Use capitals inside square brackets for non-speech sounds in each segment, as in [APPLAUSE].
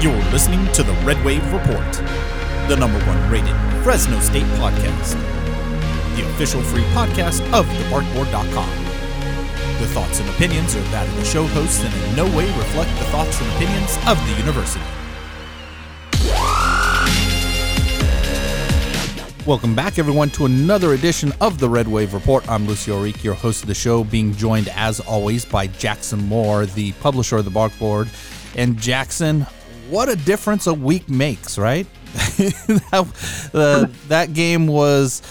You're listening to the Red Wave Report, the number one rated Fresno State podcast, the official free podcast of thebarkboard.com. The thoughts and opinions are that of the show hosts and in no way reflect the thoughts and opinions of the university. Welcome back, everyone, to another edition of the Red Wave Report. I'm Lucio Ourique, your host of the show, being joined as always by Jackson Moore, the publisher of the Barkboard. And Jackson, what a difference a week makes, right? [LAUGHS] that, that game was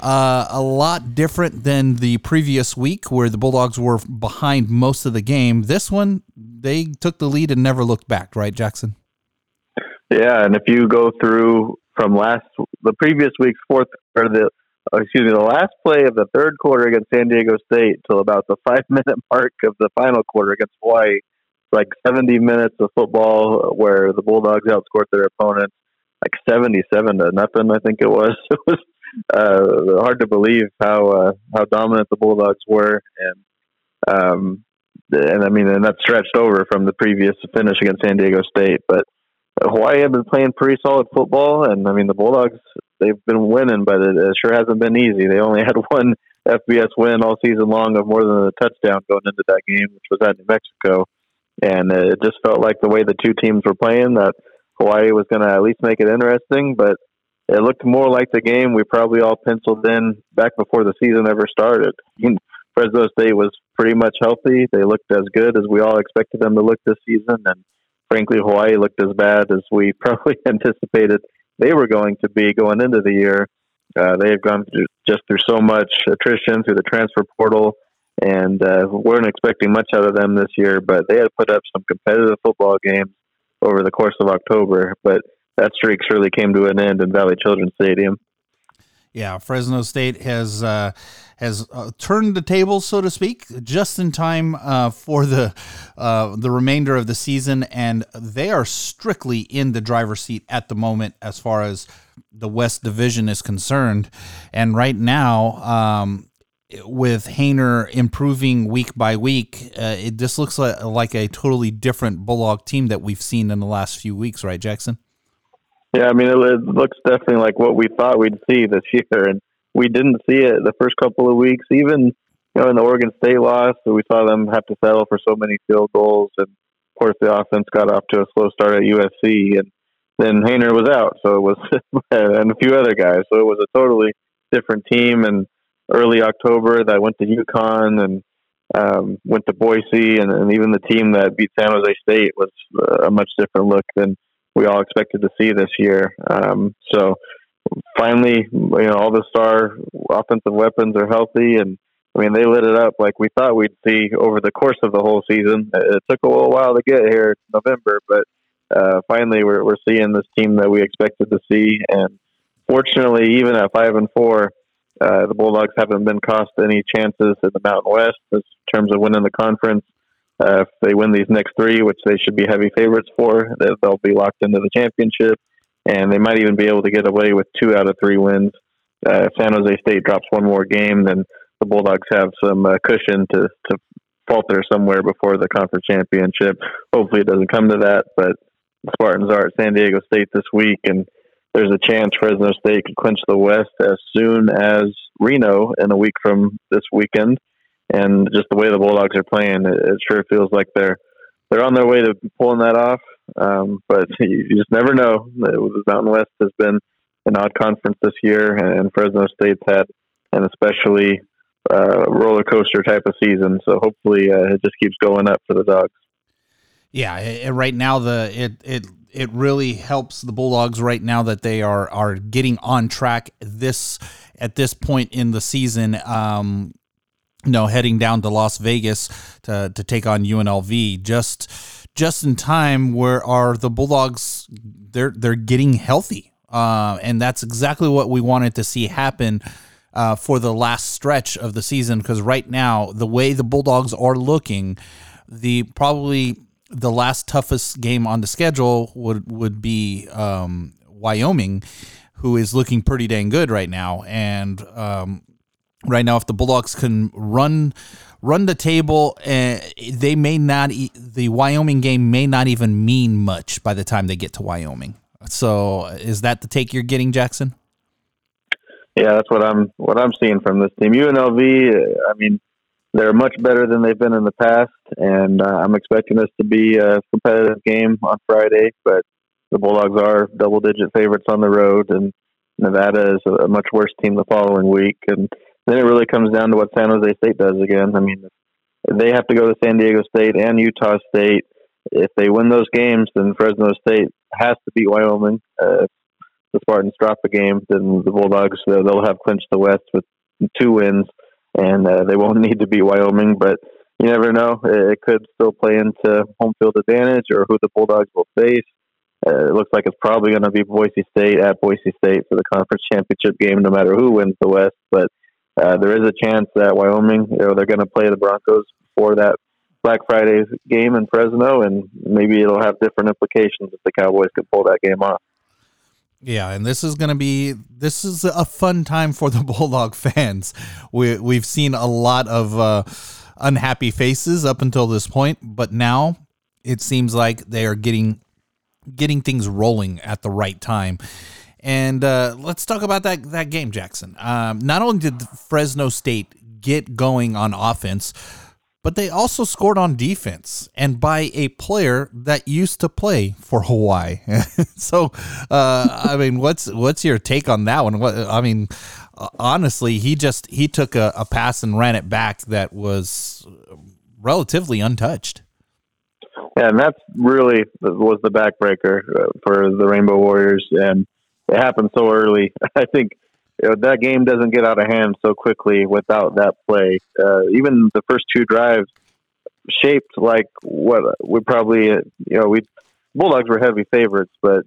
uh, a lot different than the previous week where the Bulldogs were behind most of the game. This one, they took the lead and never looked back, right, Jackson? Yeah, and if you go through from last the previous week's fourth or the uh, excuse me the last play of the third quarter against San Diego State till about the five minute [LAUGHS] mark of the final quarter against Hawaii, like seventy minutes of football where the Bulldogs outscored their opponents like seventy seven to nothing. I think it was. [LAUGHS] It was uh, hard to believe how uh, how dominant the Bulldogs were, and um, and I mean, and that stretched over from the previous finish against San Diego State, but Hawaii have been playing pretty solid football, and I mean the Bulldogs they've been winning, but it, it sure hasn't been easy. They only [LAUGHS] had one FBS win all season long of more than a touchdown going into that game, which was at New Mexico, and it just felt like the way the two teams were playing that Hawaii was going to at least make it interesting, but it looked more like the game we probably all penciled in back before the season ever started. Fresno State was pretty much healthy. They looked as good as we all expected them to look this season, and frankly, Hawaii looked as bad as we [LAUGHS] probably anticipated they were going to be going into the year. Uh, they have gone through, just through so much attrition through the transfer portal, and uh, weren't expecting much out of them this year. But they had put up some competitive football games over the course of October. But that streak surely came to an end in Valley Children's Stadium. Yeah, Fresno State has uh, has uh, turned the tables, so to speak, just in time uh, for the uh, the remainder of the season, and they are strictly in the driver's seat at the moment as far as the West Division is concerned. And right now, um, with Haener improving week by week, uh, it just looks like, like a totally different Bulldog team that we've seen in the last few weeks, right, Jackson? Yeah, I mean, it, it looks definitely like what we thought we'd see this [LAUGHS] year, and we didn't see it the first couple of weeks. Even you know, in the Oregon State loss, we saw them have to settle for so many field goals, and of course, the offense got off to a slow start at USC, and then Haener was out, so it was [LAUGHS] and a few other guys, so it was a totally different team. And early October, that went to UConn and um, went to Boise, and, and even the team that beat San Jose State was a much different look than we all expected to see this year. Um, so finally, you know, all the star offensive weapons are healthy, and I mean they lit it up like we thought we'd see over the course of the whole season. It took a little while to get here November, but uh, finally we're we're seeing this team that we expected to see, and fortunately, even at five and four. Uh, the Bulldogs haven't been cost any chances in the Mountain West in terms of winning the conference. Uh, if they win these next three, which they should be heavy favorites for, they'll be locked into the championship, and they might even be able to get away with two out of three wins. Uh, if San Jose State drops one more game, then the Bulldogs have some uh, cushion to, to falter somewhere before the conference championship. Hopefully, it doesn't come to that, but the Spartans are at San Diego State this week, and there's a chance Fresno State could clinch the West as soon as Reno in a week from this weekend and just the way the Bulldogs are playing, it, it sure feels like they're they're on their way to pulling that off. Um, but [LAUGHS] you, just never know. The Mountain West has been an odd conference this year, and Fresno State's had an especially uh, roller coaster type of season. So hopefully, uh, it just keeps going up for the Dogs. Yeah, it, right now the it it it really helps the Bulldogs right now that they are are getting on track this at this point in the season. Um, you know, heading down to Las Vegas to, to take on UNLV just just in time where are the Bulldogs they're they're getting healthy. Uh, and that's exactly what we wanted to see happen uh, for the last stretch of the season because right now the way the Bulldogs are looking, the probably the last toughest game on the schedule would would be um, Wyoming, who is looking pretty dang good right now, and um, right now if the Bulldogs can run run the table, and they may not. The Wyoming game may not even mean much by the time they get to Wyoming. So, is that the take you're getting, Jackson? Yeah, that's what I'm what I'm seeing from this team. UNLV, I mean, they're much better than they've been in the past, and uh, I'm expecting this to be a competitive game on Friday. But the Bulldogs are double-digit favorites on the road, and Nevada is a much worse team the following week. And then it really comes down to what San Jose State does again. I mean, they have to go to San Diego State and Utah State. If they win those games, then Fresno State has to beat Wyoming. Uh, if the Spartans drop a game, then the Bulldogs they'll have clinched the West with two wins, and uh, they won't [LAUGHS] need to beat Wyoming. But you never know; it could still play into home field advantage or who the Bulldogs will face. Uh, it looks like it's probably going to be Boise State at Boise State for the conference championship game, no matter who wins the West. But uh, there is a chance that Wyoming, you know, they're going to play the Broncos for that Black Friday game in Fresno, and maybe it'll have different implications if the Cowboys can pull that game off. Yeah, and this is going to be this is a fun time for the [LAUGHS] Bulldog fans. We we've seen a lot of uh, unhappy faces up until this point, but now it seems like they are getting getting things rolling at the right time. And uh, let's talk about that that game, Jackson. Um, not only did Fresno State get going on offense, but they also scored on defense and by a player that used to play for Hawaii. [LAUGHS] so, uh, I mean, what's what's your take on that one? What I mean, honestly, he just he took a, a pass and ran it back that was relatively untouched. Yeah, and that's really was the backbreaker uh, for the Rainbow Warriors, and it happened so early. [LAUGHS] I think that game doesn't get out of hand so quickly without that play. Uh, even the first two drives shaped like what we probably, you know, we Bulldogs were heavy favorites, but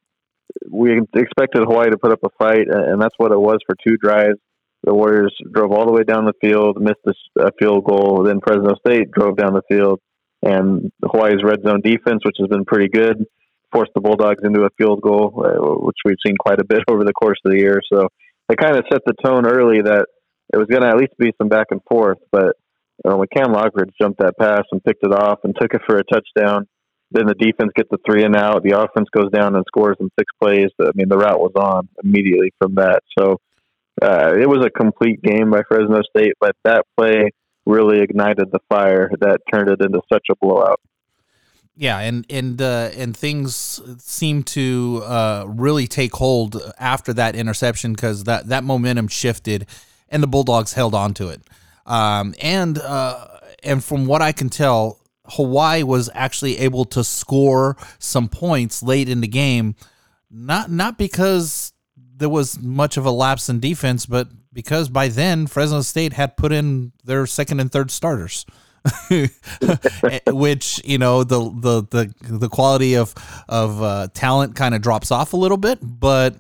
we expected Hawaii to put up a fight, and that's what it was for two drives. The Warriors drove all the way down the field, missed a field goal. Then Fresno State drove down the field, and Hawaii's red zone defense, which has been pretty good, forced the Bulldogs into a field goal, uh, which we've seen quite a bit [LAUGHS] over the course of the year. So it kind of set the tone early that it was going to at least be some back and forth. But you know, when Cam Lockridge jumped that pass and picked it off and took it for a touchdown, then the defense gets the three and out. The offense goes down and scores in six plays. I mean, the route was on immediately from that. So uh, it was a complete game by Fresno State, but that play really ignited the fire that turned it into such a blowout. Yeah, and and uh, and things seem to uh, really take hold after that interception because that that momentum shifted, and the Bulldogs held on to it. Um, and uh, and from what I can tell, Hawaii was actually able to score some points late in the game, not not because there was much of a lapse in defense, but because by then Fresno State had put in their second and third starters. [LAUGHS] which you know the the the the quality of of uh, talent kind of drops off a little bit, but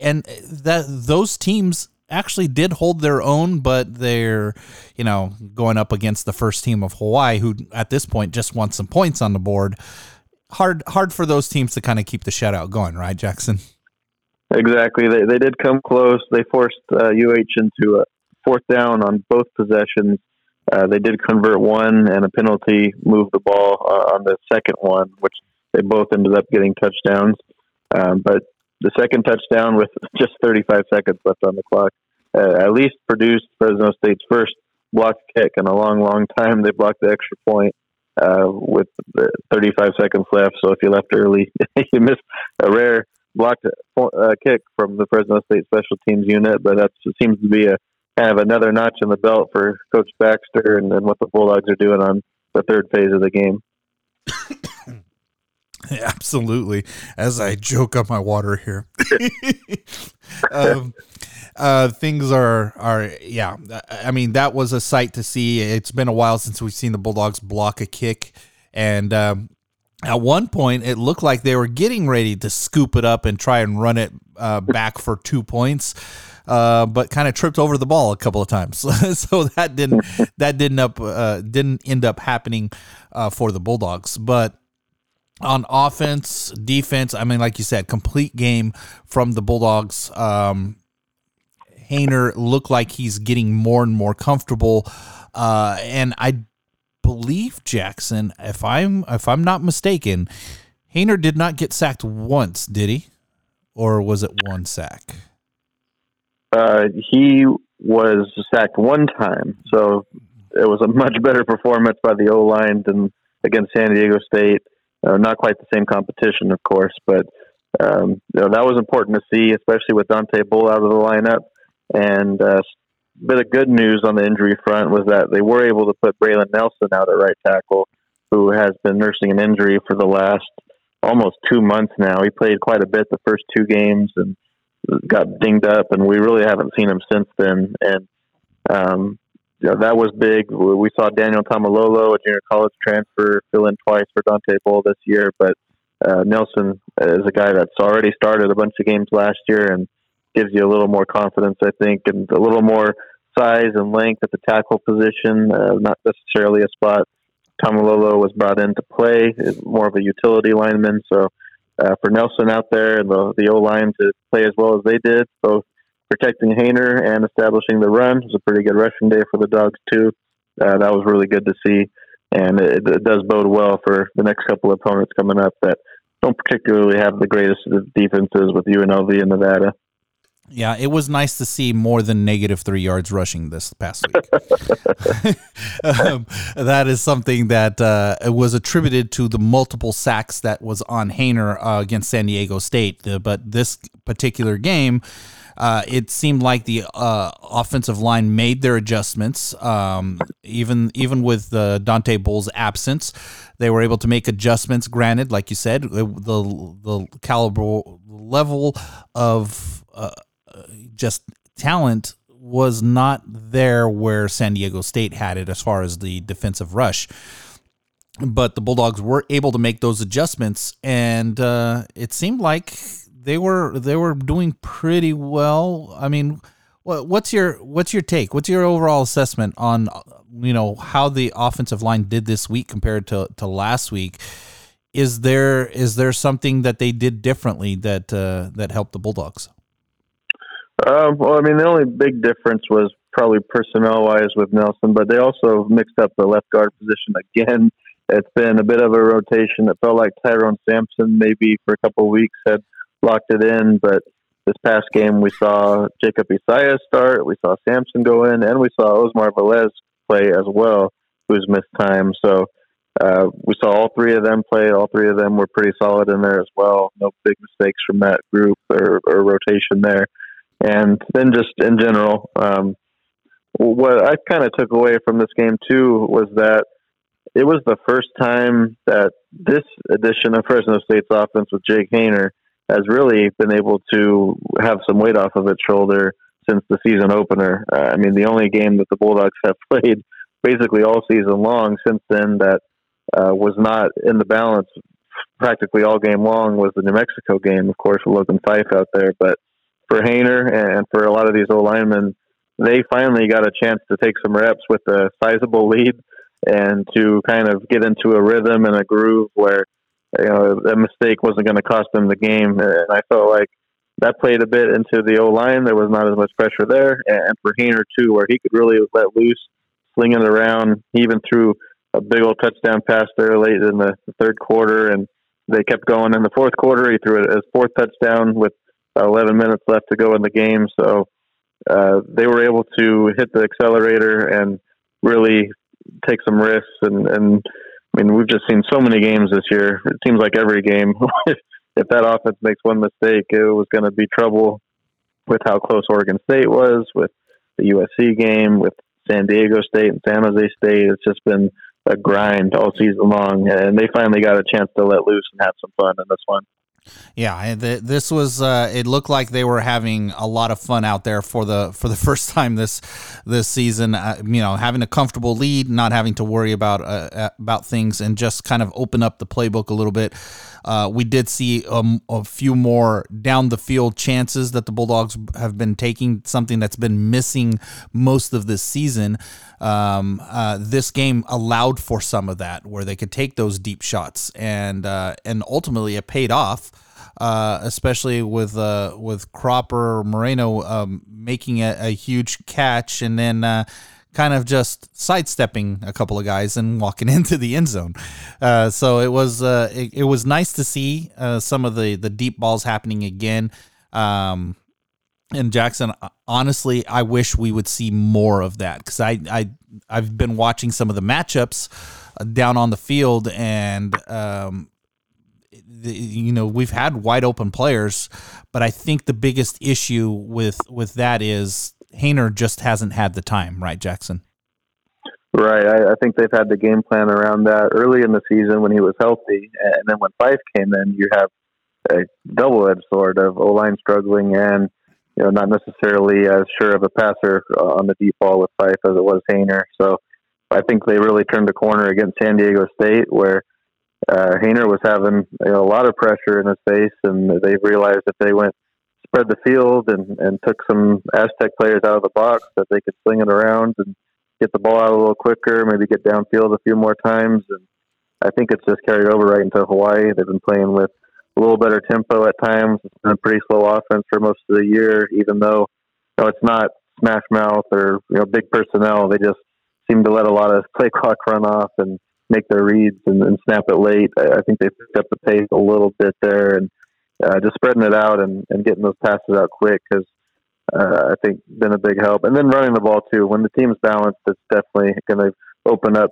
and that those teams actually did hold their own, but they're you know going up against the first team of Hawaii, who at this point just wants some points on the board. Hard hard for those teams to kind of keep the shutout going, right, Jackson? Exactly. They they did come close. They forced uh, UH into a fourth down on both possessions uh, they did convert one and a penalty moved the ball uh, on the second one, which they both ended up getting touchdowns. Um, but the second touchdown with [LAUGHS] just 35 seconds left on the clock uh, at least produced Fresno State's first blocked kick in a long, long time. They blocked the extra point uh, with 35 seconds left. So if you left early, [LAUGHS] you missed a rare blocked uh, kick from the Fresno State special teams unit. But that seems to be a kind of another notch in the belt for Coach Baxter and, and what the Bulldogs are doing on the third phase of the game. [LAUGHS] Absolutely. As I joke up my water here, [LAUGHS] um, uh, things are are yeah. I mean, that was a sight to see. It's been a while since we've seen the Bulldogs block a kick, and um, at one point it looked like they were getting ready to scoop it up and try and run it uh, back for two points uh, but kind of tripped over the ball a couple of times. [LAUGHS] so that didn't [LAUGHS] that didn't up uh, didn't end up happening uh, for the Bulldogs. But on offense, defense, I mean, like you said, complete game from the Bulldogs. Um, Haener look like he's getting more and more comfortable. Uh, and I believe Jackson, if I'm if I'm not mistaken, Haener did not get sacked once, did he? Or was it one sack? Uh, he was sacked one time, so it was a much better performance by the O line than against San Diego State. Uh, not quite the same competition, of course, but um, you know, that was important to see, especially with Dontae Bull out of the lineup. And uh, a bit of good news on the injury front was that they were able to put Braylon Nelson out at right tackle, who has been nursing an injury for the last almost two months now. He played quite a bit the first two games and got dinged up, and we really haven't seen him since then. And um, know, that was big. We saw Daniel Taumalolo, a junior college transfer, fill in twice for Dontae Bull this year, but uh, Nelson is a guy that's already started a bunch of games last year and gives you a little more confidence, I think, and a little more size and length at the tackle position, uh, not necessarily a spot. Taumalolo was brought in to play, more of a utility lineman. So uh, for Nelson out there and the, the O line to play as well as they did, both protecting Haener and establishing the run. It was a pretty good rushing day for the Dogs too. Uh, that was really good to see, and it, it, does bode well for the next couple of opponents coming up that don't particularly have the greatest defenses with UNLV and Nevada. Yeah, it was nice to see more than negative three yards rushing this past week. [LAUGHS] um, that is something that uh, was attributed to the multiple sacks that was on Haener uh, against San Diego State. Uh, but this particular game, uh, it seemed like the uh, offensive line made their adjustments. Um, even even with Dontae Bull's absence, they were able to make adjustments. Granted, like you said, the the caliber level of uh, just talent was not there where San Diego State had it as far as the defensive rush. But the Bulldogs were able to make those adjustments, and uh, it seemed like they were they were doing pretty well. I mean, what's your what's your take? What's your overall assessment on you know how the offensive line did this week compared to, to last week? Is there is there something that they did differently that uh, that helped the Bulldogs? Um, well, I mean, the only big difference was probably personnel wise with Nelson, but they also mixed up the left guard position again. It's been a bit of a rotation. It felt like Tyrone Sampson maybe for a couple of weeks had locked it in. But this past game, we saw Jacob Isaia start, we saw Sampson go in, and we saw Osmar Velez play as well, who's missed time. So uh, we saw all three of them play. All three of them were pretty solid in there as well. No big mistakes from that group or, or rotation there. And then just in general, um, what I kind of took away from this game too was that it was the first time that this edition of Fresno State's offense with Jake Haener has really been able to have some weight off of its shoulder since the season opener. Uh, I mean, the only game that the Bulldogs have [LAUGHS] played basically all season long since then that uh, was not in the balance practically all game long was the New Mexico game, of course, with Logan Fife out there. But for Haener and for a lot of these old linemen, they finally got a chance to take some reps with a sizable lead and to kind of get into a rhythm and a groove where you know, a mistake wasn't going to cost them the game. And I felt like that played a bit into the O line. There was not as much pressure there, and for Haener too, where he could really let loose, sling it around. He even threw a big old touchdown pass there late in the third quarter, and they kept going in the fourth quarter. He threw his fourth touchdown with 11 minutes left to go in the game, so uh, they were able to hit the accelerator and really take some risks and and I mean, we've just seen so many games this year. It seems like every game, [LAUGHS] if that offense makes one mistake, it was going to be trouble with how close Oregon State was, with the USC game, with San Diego State and San Jose State. It's just been a grind all season long, and they finally got a chance to let loose and have some fun in this one. Yeah, this was. Uh, it looked like they were having a lot of fun out there for the for the [LAUGHS] first time this this season. Uh, you know, having a comfortable lead, not having to worry about uh, uh about things, and just kind of open up the playbook a little bit. Uh, we did see um, a few more down the field chances that the Bulldogs have been taking, something that's been missing most of this season. Um, uh, this game allowed for some of that, where they could take those deep shots, and and ultimately it paid off uh, especially with uh, with Cropper Moreno um, making a, a, huge catch and then uh, kind of just sidestepping a couple of guys and walking [LAUGHS] into the end zone. Uh, so it was uh, it, it, was nice to see uh, some of the the deep balls happening again. Um, and Jackson, honestly, I wish we would see more of that because I, I I've been watching some of the matchups uh, down on the field, and um, you know we've had wide open players, but I think the biggest issue with with that is Haener just hasn't had the time, right, Jackson? Right. I, I think they've had the game plan around that early in the season when he was healthy, and then when Fife came in, you have a double-edged sword of O line struggling and you know not necessarily as sure of a passer on the deep ball with Fife as it was Haener. So I think they really turned the corner against San Diego State, where uh, Haener was having you know, a lot of pressure in his face, and they realized if they went spread the field and, and took some Aztec players out of the box that they could sling it around and get the ball out a little quicker, maybe get downfield a few more times. And I think it's just carried over right into Hawaii. They've been playing with a little better tempo at times. It's been a pretty slow offense for most of the year, even though you know, it's not smash mouth or you know big personnel. They just seem to let a lot of [LAUGHS] play clock run off and make their reads and, and snap it late. I, I think they picked up the pace a little bit there and uh, just spreading it out and, and getting those passes out quick because uh, I think been a big help. And then running the ball too. When the team's balanced, it's definitely going to open up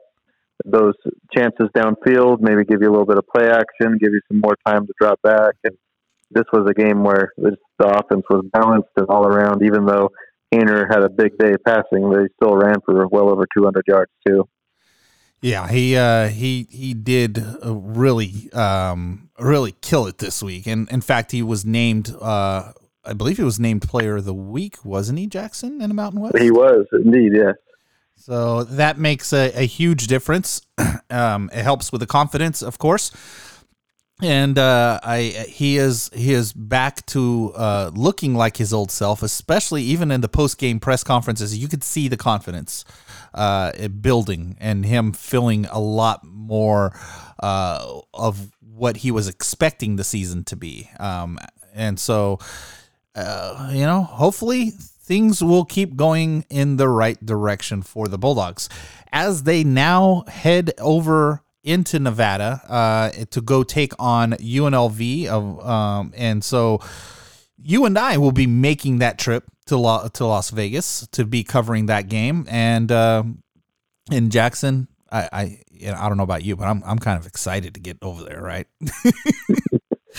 those chances downfield. Maybe give you a little bit of play action, give you some more time to drop back. And this was a game where the offense was balanced and all around. Even though Haener had a big day passing, they still ran for well over 200 yards too. Yeah, he uh, he he did uh, really um, really kill it this week, and in fact, he was named. Uh, I believe he was named Player of the Week, wasn't he, Jackson, in the Mountain West? He was indeed, yes. So that makes a, a huge difference. [CLEARS THROAT] um, it helps with the confidence, of course and uh, I he is he is back to uh, looking like his old self, especially even in the post game press conferences. You could see the confidence uh, building and him feeling a lot more uh, of what he was expecting the season to be. Um, and so, uh, you know, hopefully things will keep going in the right direction for the Bulldogs as they now head over into Nevada uh, to go take on UNLV. Um, and so you and I will be making that trip to La- to Las Vegas to be covering that game. And uh, in Jackson, I I, you know, I don't know about you, but I'm I'm kind of excited to get over there. Right.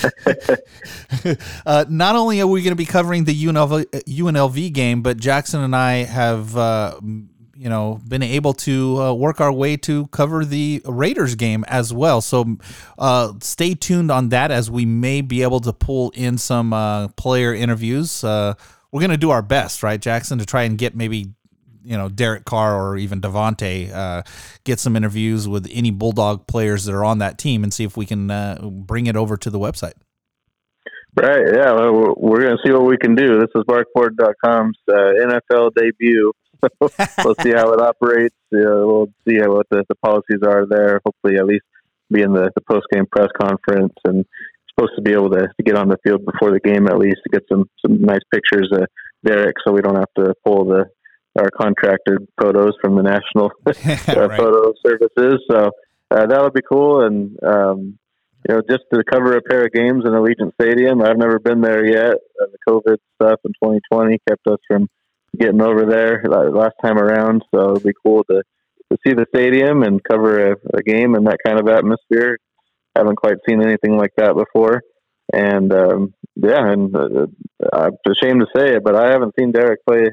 [LAUGHS] uh, not only are we going to be covering the UNLV, UNLV game, but Jackson and I have uh, you know been able to uh, work our way to cover the Raiders game as well. So uh, stay tuned on that as we may be able to pull in some uh, player interviews. Uh, we're going to do our best, right, Jackson, to try and get maybe you know Derek Carr or even Davante uh, get some interviews with any Bulldog players that are on that team and see if we can uh, bring it over to the website. Right. Yeah. We're, we're going to see what we can do. This is BarkBoard.com's uh, NFL debut [LAUGHS] we'll see how it operates. we'll see how, what the, the policies are there. Hopefully, at least be in the, the post game press conference and supposed to be able to, to get on the field before the game at least to get some some nice pictures of Derek, so we don't have to pull the our contracted photos from the national [LAUGHS] uh, [LAUGHS] right. photo services. So uh, that would be cool. And um, you know, just to cover a pair of games in Allegiant Stadium, I've never been there yet. Uh, the COVID stuff in 2020 kept us from getting over there last time around. So it'd be cool to, to see the stadium and cover a, a game in that kind of atmosphere. Haven't quite seen anything like that before. And um, yeah, and uh, I'm ashamed to say it, but I haven't seen Derek play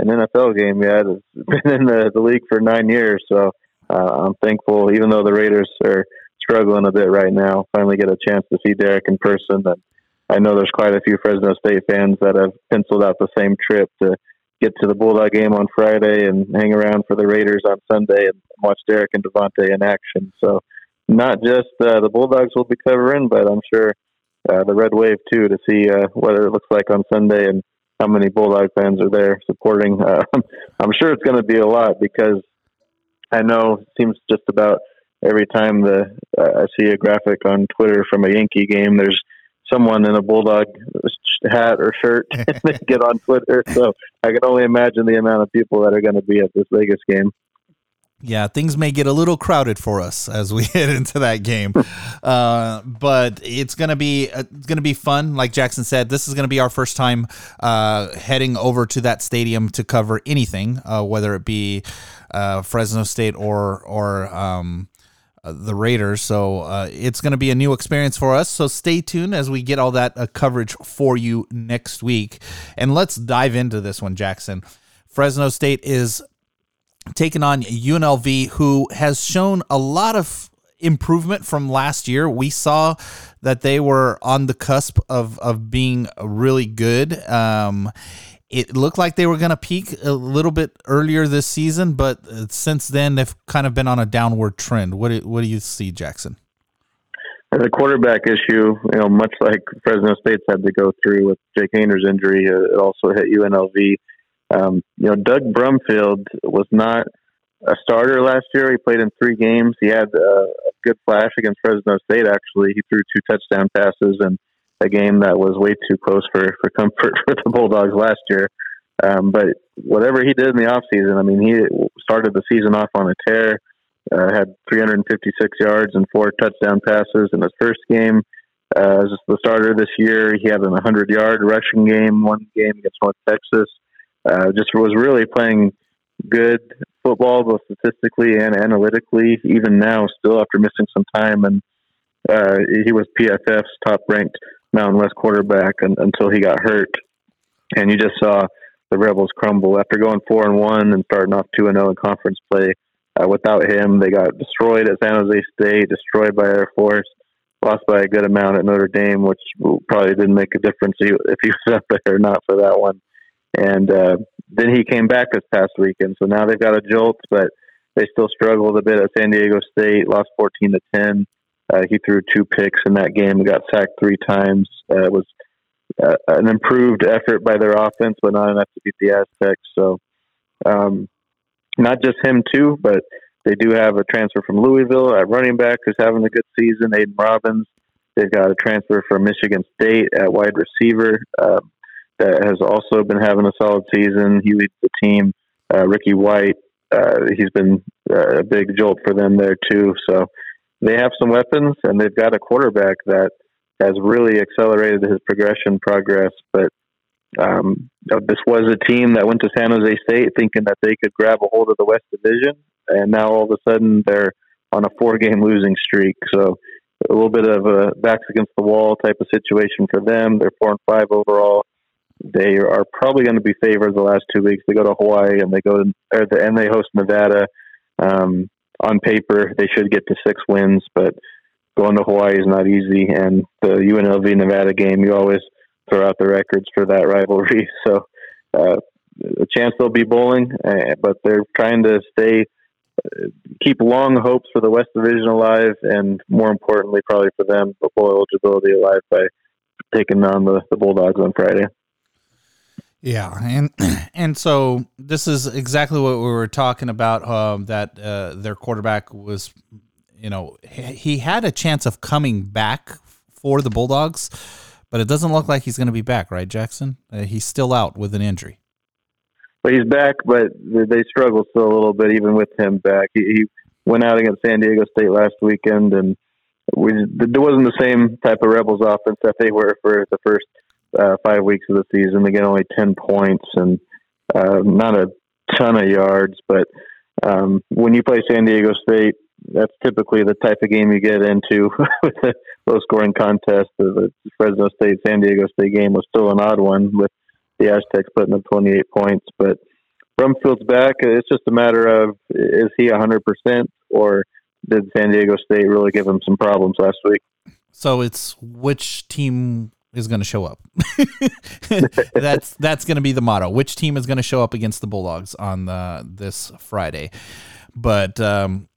an NFL game yet. He's [LAUGHS] been in the, the league for nine years, so uh, I'm thankful. Even though the Raiders are struggling a bit right now, finally get a chance to see Derek in person. And I know there's quite a few Fresno State fans that have penciled out the same trip to get to the Bulldog game on Friday and hang around for the Raiders on Sunday and watch Derek and Davante in action. So not just uh, the Bulldogs will be covering, but I'm sure uh, the Red Wave too to see uh, what it looks like on Sunday and how many Bulldog fans are there supporting. Uh, [LAUGHS] I'm sure it's going to be a lot because I know it seems just about every time the uh, I see a graphic on Twitter from a Yankee game, there's someone in a bulldog hat or shirt [LAUGHS] and they get on Twitter. So I can only imagine the amount of people that are going to be at this Vegas game. Yeah, things may get a little crowded for us as we [LAUGHS] head into that game, [LAUGHS] uh, but it's gonna be uh, it's gonna be fun. Like Jackson said, this is gonna be our first time uh, heading over to that stadium to cover anything, uh, whether it be uh, Fresno State or or um, uh, the Raiders. So uh, it's going to be a new experience for us. So stay tuned as we get all that uh, coverage for you next week. And let's dive into this one, Jackson. Fresno State is taking on UNLV, who has shown a lot of improvement from last year. We saw that they were on the cusp of of being really good. Um, it looked like they were going to peak a little bit earlier this season, but uh, since then they've kind of been on a downward trend. What do, what do you see, Jackson? The quarterback issue, you know, much like Fresno State's had to go through with Jake Haener's injury, uh, it also hit UNLV. Um, you know, Doug Brumfield was not a starter last year. He played in three games. He had uh, a good flash against Fresno State. Actually, he threw two touchdown passes and a game that was way too close for for comfort [LAUGHS] for the Bulldogs last year. Um, but whatever he did in the offseason, I mean, he started the season off on a tear. Uh, had 356 yards and four touchdown passes in his first game. Uh, as the starter this year, he had an 100 yard rushing game, one game against North Texas. Uh, just was really playing good football, both statistically and analytically. Even now, still after missing some time, and uh, he was PFF's top ranked Mountain West quarterback un- until he got hurt. And you just saw the Rebels crumble after going four and one and starting off two and zero oh in conference play. Uh, without him, they got destroyed at San Jose State, destroyed by Air Force, lost by a good amount at Notre Dame, which probably didn't make a difference if he [LAUGHS] was up there or not for that one. And uh, then he came back this past weekend, so now they've got a jolt, but they still struggled a bit at San Diego State, lost fourteen to ten. Uh, he threw two picks in that game. Got sacked three times. Uh, it was uh, an improved effort by their offense, but not enough to beat the Aztecs. So, um, not just him too, but they do have a transfer from Louisville at running back who's having a good season. Aidan Robbins. They've got a transfer from Michigan State at wide receiver uh, that has also been having a solid season. He leads the team. Uh, Ricky White. Uh, he's been uh, a big jolt for them there too. So they have some weapons and they've got a quarterback that has really accelerated his progression progress. But um, this was a team that went to San Jose State thinking that they could grab a hold of the West Division, and now all of a sudden they're on a four-game losing streak. So a little bit of a backs against the wall type of situation for them. They're four and five overall. They are probably going to be favored the last two weeks. They go to Hawaii and they go to, or the, and they host Nevada. Um, on paper they should get to six wins, but going to Hawaii is not easy. And the UNLV Nevada game, you always throw out the records for that rivalry. [LAUGHS] So uh, a chance they'll be bowling, uh, but they're trying to stay uh, keep long hopes for the West Division alive, and more importantly, probably for them, the bowl eligibility alive by taking on the, the Bulldogs on Friday. Yeah, and [CLEARS THROAT] and so this is exactly what we were talking about. Um, that uh, their quarterback was, you know, he had a chance of coming back for the Bulldogs, but it doesn't look like he's going to be back, right, Jackson? Uh, he's still out with an injury. Well, he's back, but they struggle still a little bit, even with him back. He, he went out against San Diego State last weekend, and we there wasn't the same type of Rebels offense that they were for the first uh, five weeks of the season. They get only 10 points and uh, not a ton of yards. But um, when you play San Diego State, that's typically the type of game you get into [LAUGHS] with a low scoring contest. The Fresno State San Diego State game was still an odd one with the Aztecs putting up 28 points. But Brumfield's back. It's just a matter of is he 100% or did San Diego State really give him some problems last week? So it's which team is going to show up. [LAUGHS] that's that's going to be the motto. Which team is going to show up against the Bulldogs on the, this Friday? But um,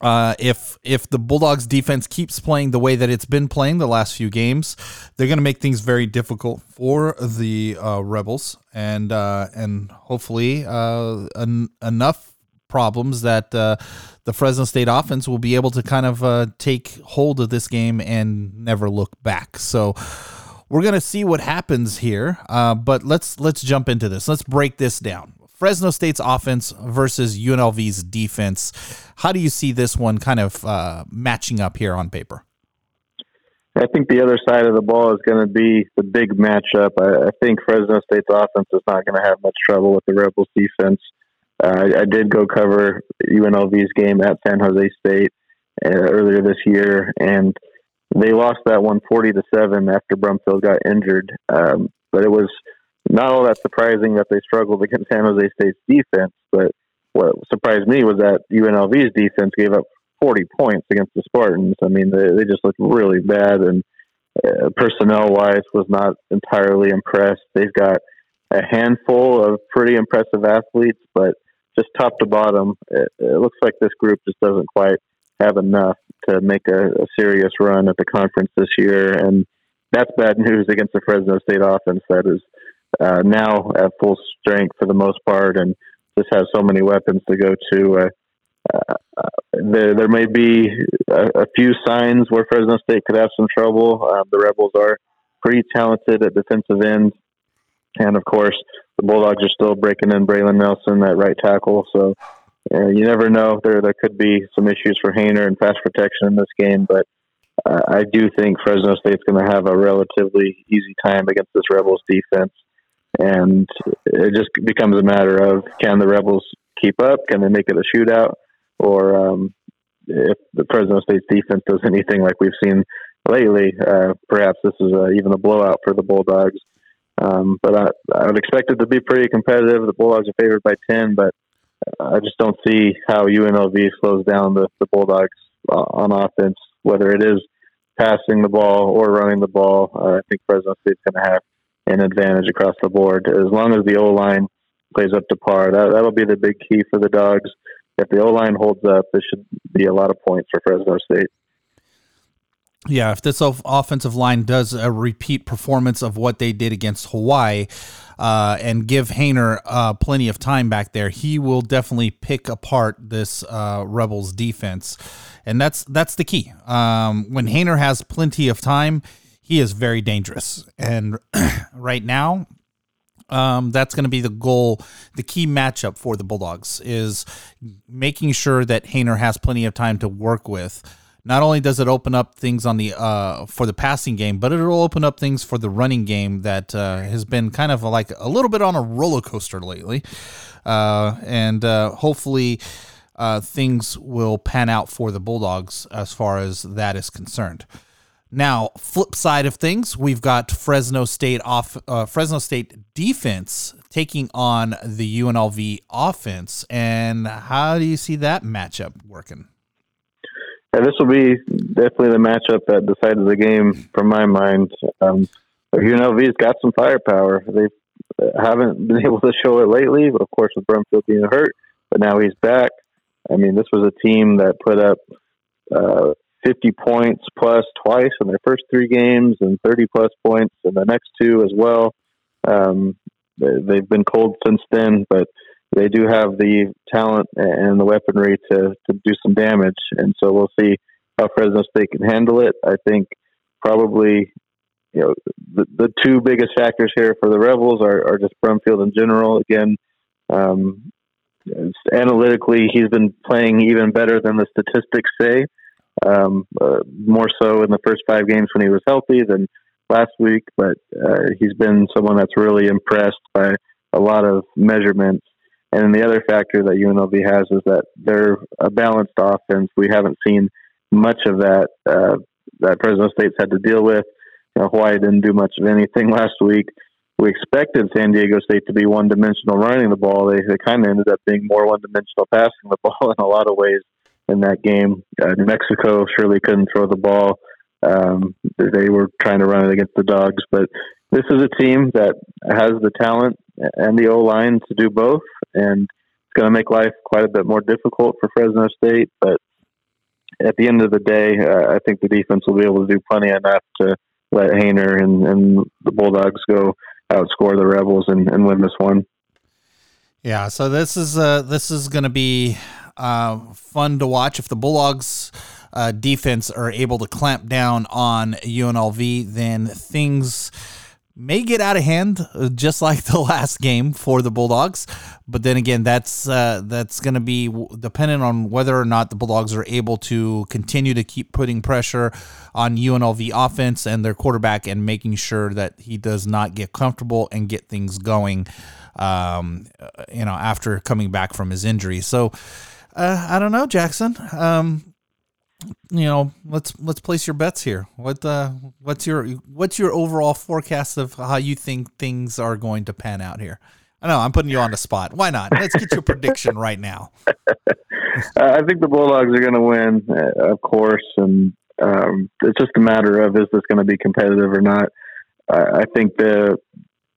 uh, if if the Bulldogs defense keeps playing the way that it's been playing the last few games, they're going to make things very difficult for the uh, Rebels, and uh, and hopefully uh, en- enough problems that uh, the Fresno State offense will be able to kind of uh, take hold of this game and never look back. So we're gonna see what happens here, uh, but let's let's jump into this. Let's break this down. Fresno State's offense versus UNLV's defense. How do you see this one kind of uh, matching up here on paper? I think the other side of the ball is going to be the big matchup. I, I think Fresno State's offense is not going to have much trouble with the Rebels defense. Uh, I, I, did go cover UNLV's game at San Jose State uh, earlier this year, and they lost that one forty to seven after Brumfield got injured. Um, but it was not all that surprising that they struggled against San Jose State's defense. But what surprised me was that UNLV's defense gave up 40 points against the Spartans. I mean, they, they just looked really bad, and uh, personnel wise, was not entirely impressed. They've got a handful of pretty impressive athletes, but just top to bottom, it, it looks like this group just doesn't quite have enough to make a, a serious run at the conference this year. And that's bad news against the Fresno State offense that is uh, now at full strength for the most part and just has so many weapons to go to. Uh, uh, there, there may be a, a, few signs where Fresno State could have some trouble. Uh, the Rebels are pretty talented at defensive end, and of course, the Bulldogs are still breaking in Braylon Nelson at right tackle. So uh, you never know. There, there could be some issues for Haener and pass protection in this game, but uh, I do think Fresno State's going to have a relatively easy time against this Rebels defense. And it just becomes a matter of can the Rebels keep up? Can they make it a shootout? or um, if the Fresno State's defense does anything like we've seen lately, uh, perhaps this is uh, even a blowout for the Bulldogs. Um, but I, I would expect it to be pretty competitive. The Bulldogs are favored by 10, but I just don't see how UNLV slows down the, the Bulldogs uh, on offense, whether it is passing the ball or running the ball. Uh, I think Fresno State's going to have an advantage across the board. As long as the O line plays up to par, that, that'll be the big key for the Dogs if the O line holds up, this should be a lot of points for Fresno State. Yeah, if this offensive line does a repeat performance of what they did against Hawaii uh, and give Haener uh, plenty of time back there, he will definitely pick apart this uh, Rebels defense, and that's that's the key. Um, when Haener has plenty of time, he is very dangerous, and [CLEARS THROAT] right now um, that's going to be the goal. The key matchup for the Bulldogs is making sure that Haener has plenty of time to work with. Not only does it open up things on the uh, for the passing game, but it'll open up things for the running game that uh, has been kind of like a little bit on a roller coaster lately, uh, and uh, hopefully uh, things will pan out for the Bulldogs as far as that is concerned. Now, flip side of things, we've got Fresno State off uh, Fresno State defense taking on the UNLV offense, and how do you see that matchup working? Yeah, this will be definitely the matchup that decided the game from my mind. Um, UNLV's got some firepower. They haven't been [LAUGHS] able to show it lately, but of course with Brumfield being hurt, but now he's back. I mean, this was a team that put up uh, 50 points plus twice in their first three games and 30 plus points in the next two as well. Um, they've been cold since then, but they do have the talent and the weaponry to, to do some damage. And so we'll see how Fresno State can handle it. I think probably, you know, the, the two biggest factors here for the Rebels are, are just Brumfield in general. Again, um, analytically, he's been playing even better than the statistics say um, uh, more so in the first five games when he was healthy than last week. But uh, he's been someone that's really impressed by a lot of measurements. And the other factor that UNLV has is that they're a balanced offense. We haven't seen much of that uh, that Fresno State's had to deal with. You know, Hawaii didn't do much of anything [LAUGHS] last week. We expected San Diego State to be one dimensional running the ball. They, they kind of ended up being more one dimensional passing the [LAUGHS] ball in a lot of ways in that game. Uh, New Mexico surely couldn't throw the ball. Um, they were trying to run it against the Dogs, but this is a team that has the talent and the O line to do both, and it's going to make life quite a bit more difficult for Fresno State. But at the end of the day, uh, I think the defense will be able to do plenty enough to let Haener and, and the Bulldogs go outscore the Rebels and, and win this one. Yeah, so this is uh this is going to be uh, fun to watch if the Bulldogs uh, defense are able to clamp down on UNLV, then things may get out of hand, uh, just like [LAUGHS] the last game for the Bulldogs. But then again, that's uh, that's going to be dependent on whether or not the Bulldogs are able to continue to keep putting pressure on UNLV offense and their quarterback, and making sure that he does not get comfortable and get things going. Um, uh, you know, after coming back from his injury, so. Uh, I don't know, Jackson. Um, you know, let's let's place your bets here. What uh, what's your what's your overall forecast of how you think things are going to pan out here? I know I'm putting you on the spot. Why not? Let's get your prediction right now. [LAUGHS] I think the Bulldogs are going to win, uh, of course, and um, it's just a matter of is this going to be competitive or not. I think the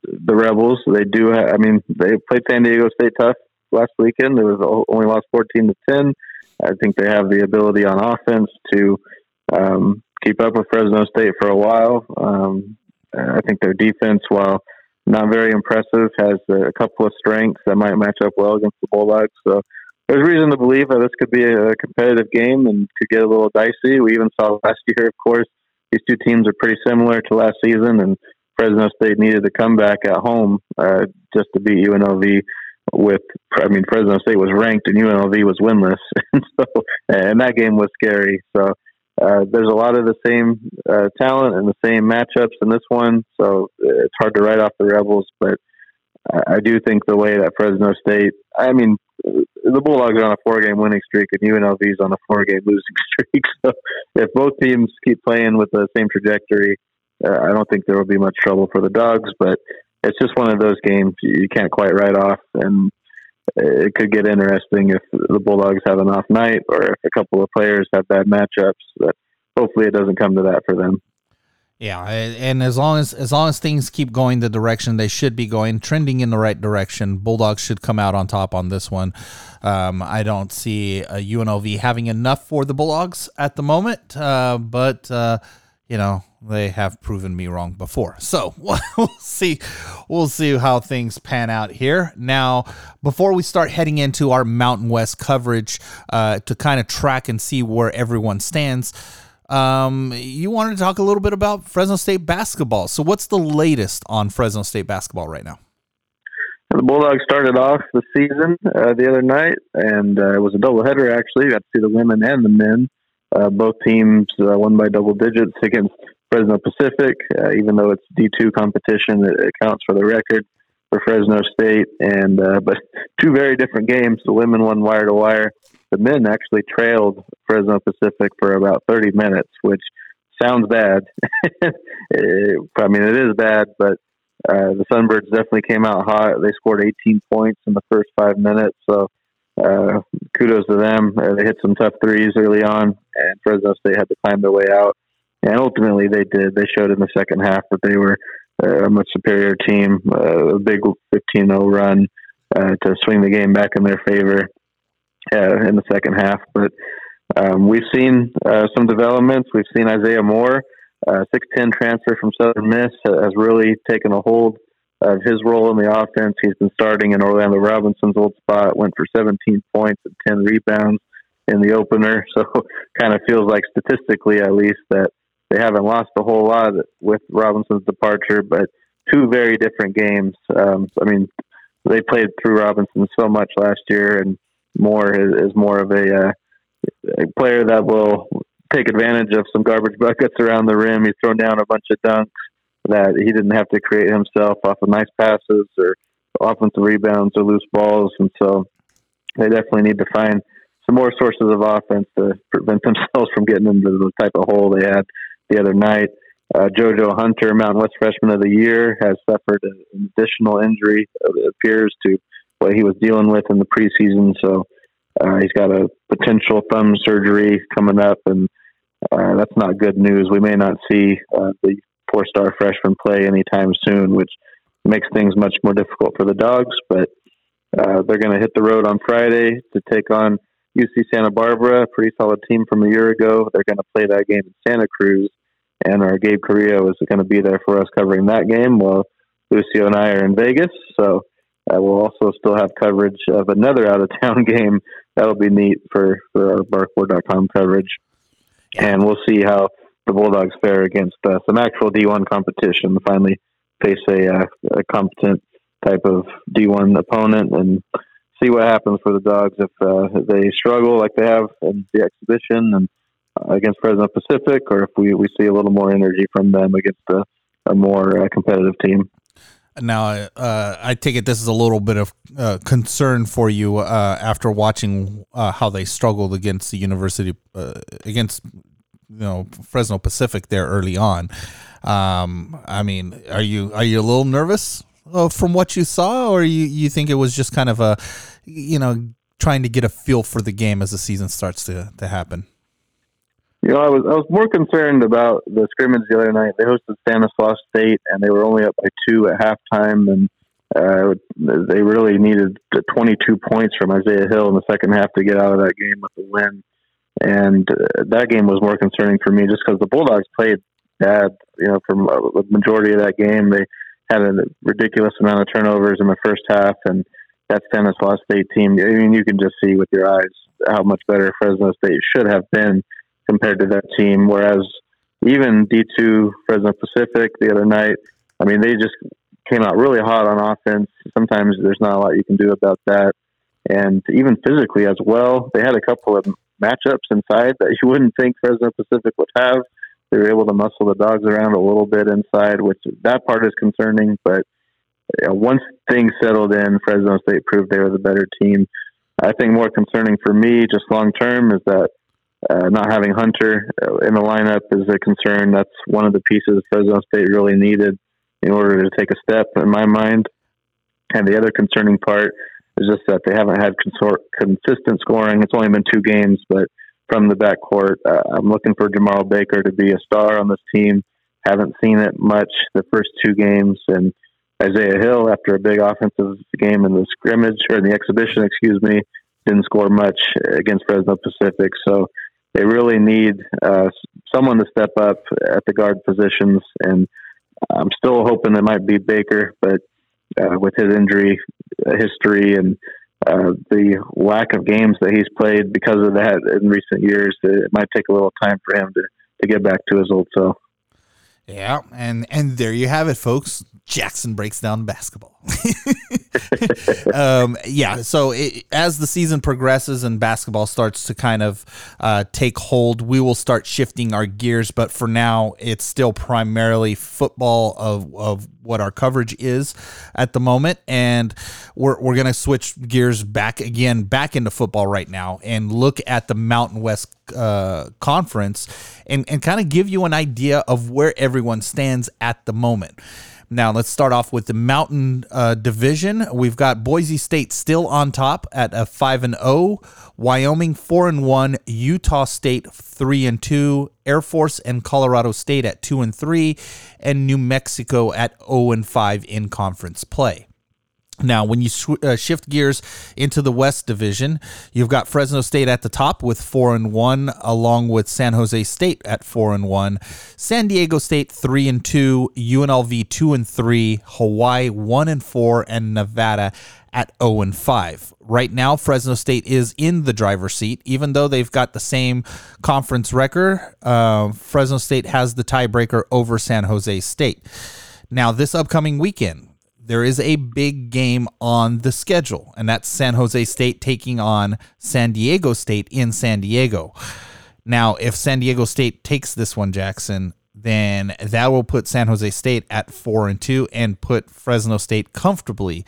the Rebels they do. Have, I mean, they played San Diego State tough last weekend. It was only lost fourteen to ten I think they have the ability on offense to um, keep up with Fresno State for a while. Um, I think their defense, while not very impressive, has a couple of strengths that might match up well against the Bulldogs. So there's reason to believe that this could be a competitive game and could get a little dicey. We even saw last year, of course, these two teams are pretty similar to last season, and Fresno State needed to come back at home uh, just to beat UNLV with I mean Fresno State was ranked and UNLV was winless, [LAUGHS] and so and that game was scary. So uh, there's a lot of the same uh, talent and the same matchups in this one, so it's hard to write off the Rebels. But I do think the way that Fresno State, I mean, the Bulldogs are on a four-game winning streak and UNLV is on a four-game losing [LAUGHS] streak. So if both teams keep playing with the same trajectory, uh, I don't think there will be much trouble for the Dogs. But it's just one of those games you can't quite write off, and it could get interesting if the Bulldogs have an off night or if a couple of players have bad matchups. But hopefully, it doesn't come to that for them. Yeah, and as long as as long as things keep going the direction they should be going, trending in the right direction, Bulldogs should come out on top on this one. Um, I don't see a UNLV having enough for the Bulldogs at the moment, uh, but uh, you know they have proven me wrong before. So [LAUGHS] we'll see. We'll see how things pan out here. Now, before we start heading into our Mountain West coverage uh, to kind of track and see where everyone stands, um, you wanted to talk a little bit about Fresno State basketball. So, what's the latest on Fresno State basketball right now? The Bulldogs started off the season uh, the other night, and uh, it was a doubleheader. Actually, you got to see the women and the men. Uh, both teams uh, won by double digits against Fresno Pacific. Uh, even though it's D2 competition, it, it, counts for the record for Fresno State. And uh, but two very different games. The women won wire to wire. The men actually trailed Fresno Pacific for about 30 minutes, which sounds bad. [LAUGHS] it, I mean, it is bad, but uh, the Sunbirds definitely came out hot. They scored 18 points in the first five minutes. So uh, kudos to them. Uh, they hit some tough threes early on, and Fresno State had to climb their way out. And ultimately, they did. They showed in the second half that they were uh, a much superior team, uh, a big 15 0 run uh, to swing the game back in their favor in the second half. But um, we've seen uh, some developments. We've seen Isaih Moore, uh, 6'10 transfer from Southern Miss, has really taken a hold of his role in the offense. He's been starting in Orlando Robinson's old spot, went for 17 points and 10 rebounds in the opener. [LAUGHS] So kind of feels like statistically, at least, that they haven't lost a whole lot with Robinson's departure, but two very different games. Um, I mean, they played through Robinson so much last year, and Moore is, is more of a, uh, a player that will take advantage of some garbage buckets around the rim. He's thrown down a bunch of dunks that he didn't have to create himself off of nice passes or offensive rebounds or loose balls, and so they definitely need to find some more sources of offense to prevent [LAUGHS] themselves from getting into the type of hole they had the other night. Uh, JoJo Hunter, Mountain West Freshman of the Year, has suffered an additional injury. It appears to what he was dealing with in the preseason. So uh, he's got a potential thumb surgery coming up, and uh, that's not good news. We may not see uh, the four-star freshman play anytime soon, which makes things much more difficult for the Dogs. But uh, they're going to hit the road on Friday to take on UC Santa Barbara, pretty solid team from a year ago. They're going to play that game in Santa Cruz, and our Gabe Carrillo is going to be there for us covering that game while Lucio and I are in Vegas. So Uh, we'll also still have coverage of another out of town [LAUGHS] game. That'll be neat for, for our barkboard.com coverage. And we'll see how the Bulldogs fare against uh, some actual D1 competition. Finally, face a, uh, a competent type of D1 opponent and see what happens for the Dogs if uh, they struggle like they have in the exhibition and uh, against Fresno Pacific, or if we, we see a little more energy from them against a, a more uh, competitive team. Now, uh, I take it this is a little bit of concern for you after watching how they struggled against the University, against you know Fresno Pacific there early on. Um, I mean, are you are you a little nervous uh, from what you saw, or you you think it was just kind of a, you know, trying to get a feel for the game as the season starts to to happen? You know, I was I was more concerned about the scrimmage the other night. They hosted Stanislaus State, and they were only up by two at halftime, and uh, they really needed 22 points from Isaiah Hill in the second half to get out of that game with a win. And uh, that game was more concerning for me just because the Bulldogs played bad. You know, for the majority of that game, they had a ridiculous amount of turnovers in the first half, and that Stanislaus State team. I mean, you can just see with your eyes how much better Fresno State should have been compared to that team. Whereas even D2 Fresno Pacific the other night, I mean, they just came out really hot on offense. Sometimes there's not a lot you can do about that. And even physically as well, they had a couple of matchups inside that you wouldn't think Fresno Pacific would have. They were able to muscle the dogs around a little bit inside, which that part is concerning. But you know, once things settled in, Fresno State proved they were the better team. I think more concerning for me, just long term, is that uh, not having Hunter uh, in the lineup is a concern. That's one of the pieces Fresno State really needed in order to take a step, in my mind. And the other concerning part is just that they haven't had consor- consistent scoring. It's only been two games, but from the backcourt, uh, I'm looking for Jemarl Baker to be a star on this team. Haven't seen it much the first two games, and Isaiah Hill, after a big offensive game in the scrimmage or in the exhibition, excuse me, didn't score much against Fresno Pacific. So they really need uh, someone to step up at the guard positions. And I'm still hoping it might be Baker, but uh, with his injury history and uh, the lack of games that he's played because of that in recent years, it might take a little time for him to, to get back to his old self. Yeah, and and there you have it, folks. Jackson breaks down basketball. [LAUGHS] um, yeah, so it, as the season progresses and basketball starts to kind of uh, take hold, we will start shifting our gears. But for now, it's still primarily football of, of what our coverage is at the moment. And we're, we're going to switch gears back again, back into football right now and look at the Mountain West uh, Conference and, and kind of give you an idea of where everyone stands at the moment. Now, let's start off with the Mountain uh, Division. We've got Boise State still on top at a 5 and 0, Wyoming 4 and 1, Utah State 3 and 2, Air Force and Colorado State at 2 and 3, and New Mexico at 0 and 5 in conference play. Now, when you sw- uh, shift gears into the West Division, you've got Fresno State at the top with four and one, along with San Jose State at four and one, San Diego State three and two, UNLV two and three, Hawaii one and four, and Nevada at 0 and 5. Right now, Fresno State is in the driver's seat, even though they've got the same conference record. Uh, Fresno State has the tiebreaker over San Jose State. Now, this upcoming weekend, there is a big game on the schedule, and that's San Jose State taking on San Diego State in San Diego. Now, if San Diego State takes this one, Jackson, then that will put San Jose State at four and two and put Fresno State comfortably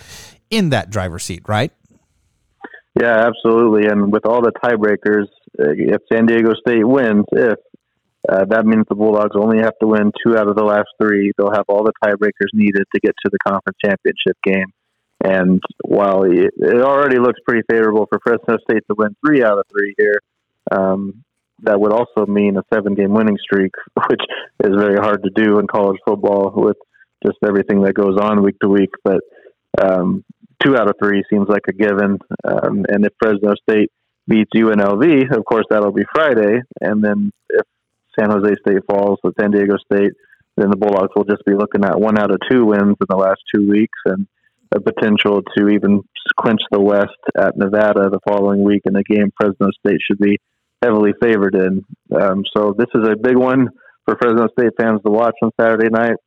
in that driver's seat, right? Yeah, absolutely. And with all the tiebreakers, uh, if San Diego State wins, if uh, that means the Bulldogs only have to win two out of the last three. They'll have all the tiebreakers needed to get to the conference championship game. And while it, it already looks pretty favorable for Fresno State to win three out of three here, um, that would also mean a seven game winning streak, [LAUGHS] which is very hard to do in college football with just everything that goes on week to week. But um, two out of three seems like a given. Um, and if Fresno State beats UNLV, of course, that'll be Friday. And then if San Jose State falls to San Diego State, then the Bulldogs will just be looking at one out of two wins in the last two weeks, and a potential to even clinch the West at Nevada the following week in a game Fresno State should be heavily favored in. Um, so this is a big one for Fresno State fans to watch on Saturday night.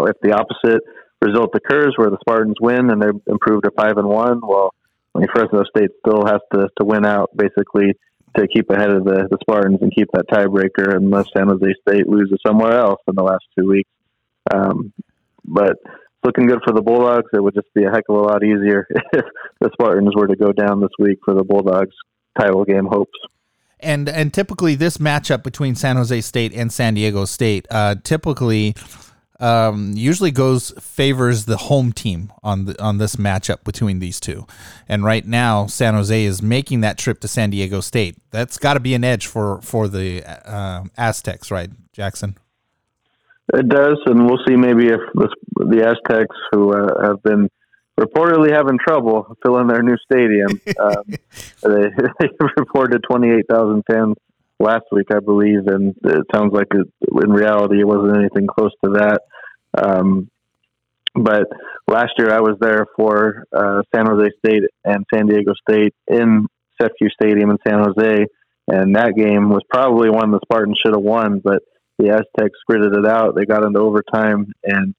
If the opposite result occurs, where the Spartans win and they're improved to five and one, well, I mean, Fresno State still has to to win out basically to keep ahead of the, the Spartans and keep that tiebreaker unless San Jose State loses somewhere else in the last two weeks. Um, but looking good for the Bulldogs. It would just be a heck of a lot easier [LAUGHS] if the Spartans were to go down this week for the Bulldogs title game hopes. And and typically this matchup between San Jose State and San Diego State uh, typically um, usually goes favors the home team on the, on this matchup between these two. And right now, San Jose is making that trip to San Diego State. That's got to be an edge for for the uh, Aztecs, right, Jackson? It does, and we'll see maybe if the, the Aztecs, who uh, have been reportedly having trouble filling their new stadium, [LAUGHS] um, they, [LAUGHS] they reported 28,000 fans last week, I believe, and it sounds like it, in reality it wasn't anything close to that. Um, but last year I was there for uh, San Jose State and San Diego State in CEFCU Stadium in San Jose, and that game was probably one the Spartans should have won, but the Aztecs gritted it out. They got into overtime and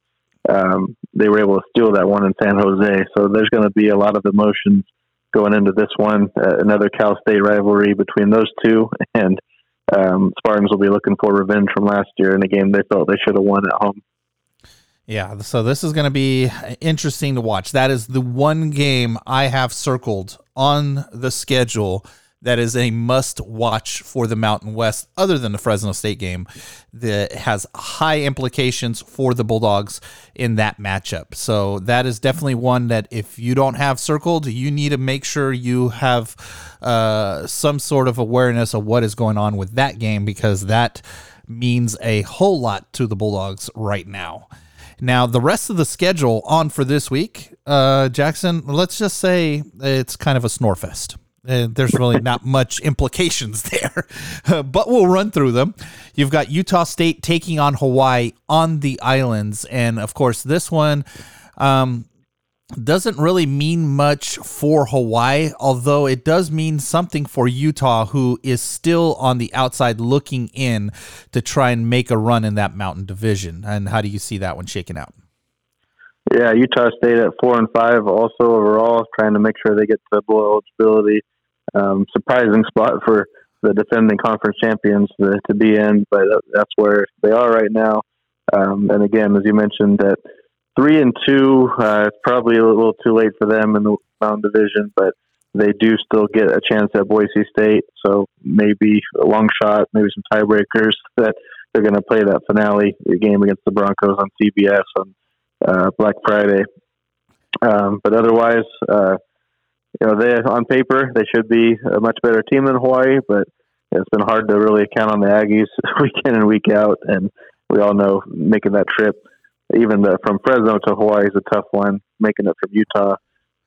um, they were able to steal that one in San Jose. So there's going to be a lot of emotions going into this one. Uh, another Cal State rivalry between those two, [LAUGHS] and um, Spartans will be looking for revenge from last year in a game they felt they should have won at home. Yeah, so this is going to be interesting to watch. That is the one game I have circled on the schedule that is a must watch for the Mountain West, other than the Fresno State game, that has high implications for the Bulldogs in that matchup. So that is definitely one that if you don't have circled, you need to make sure you have uh, some sort of awareness of what is going on with that game because that means a whole lot to the Bulldogs right now. Now, the rest of the schedule on for this week, uh, Jackson, let's just say it's kind of a snore fest. Uh, there's really not much implications [LAUGHS] there, [LAUGHS] but we'll run through them. You've got Utah State taking on Hawaii on the islands, and of course, this one um, doesn't really mean much for Hawaii, although it does mean something for Utah, who is still on the outside looking in to try and make a run in that Mountain Division. And how do you see that one shaking out? Yeah, Utah State at four and five, also overall, trying to make sure they get to bowl eligibility um, surprising spot for the defending conference champions to, to be in, but that's where they are right now. Um, and again, as you mentioned, that three and two, uh, it's probably a little too late for them in the Mountain Division, but they do still get a chance at Boise State. So maybe a long shot, maybe some tiebreakers [LAUGHS] that they're going to play that finale game against the Broncos on CBS on uh, Black Friday. Um, but otherwise, uh, you know, they on paper they should be a much better team than Hawaii, but it's been hard to really count on the Aggies [LAUGHS] week in and week out. And we all know making that trip, even the, from Fresno to Hawaii, is a tough one. Making it from Utah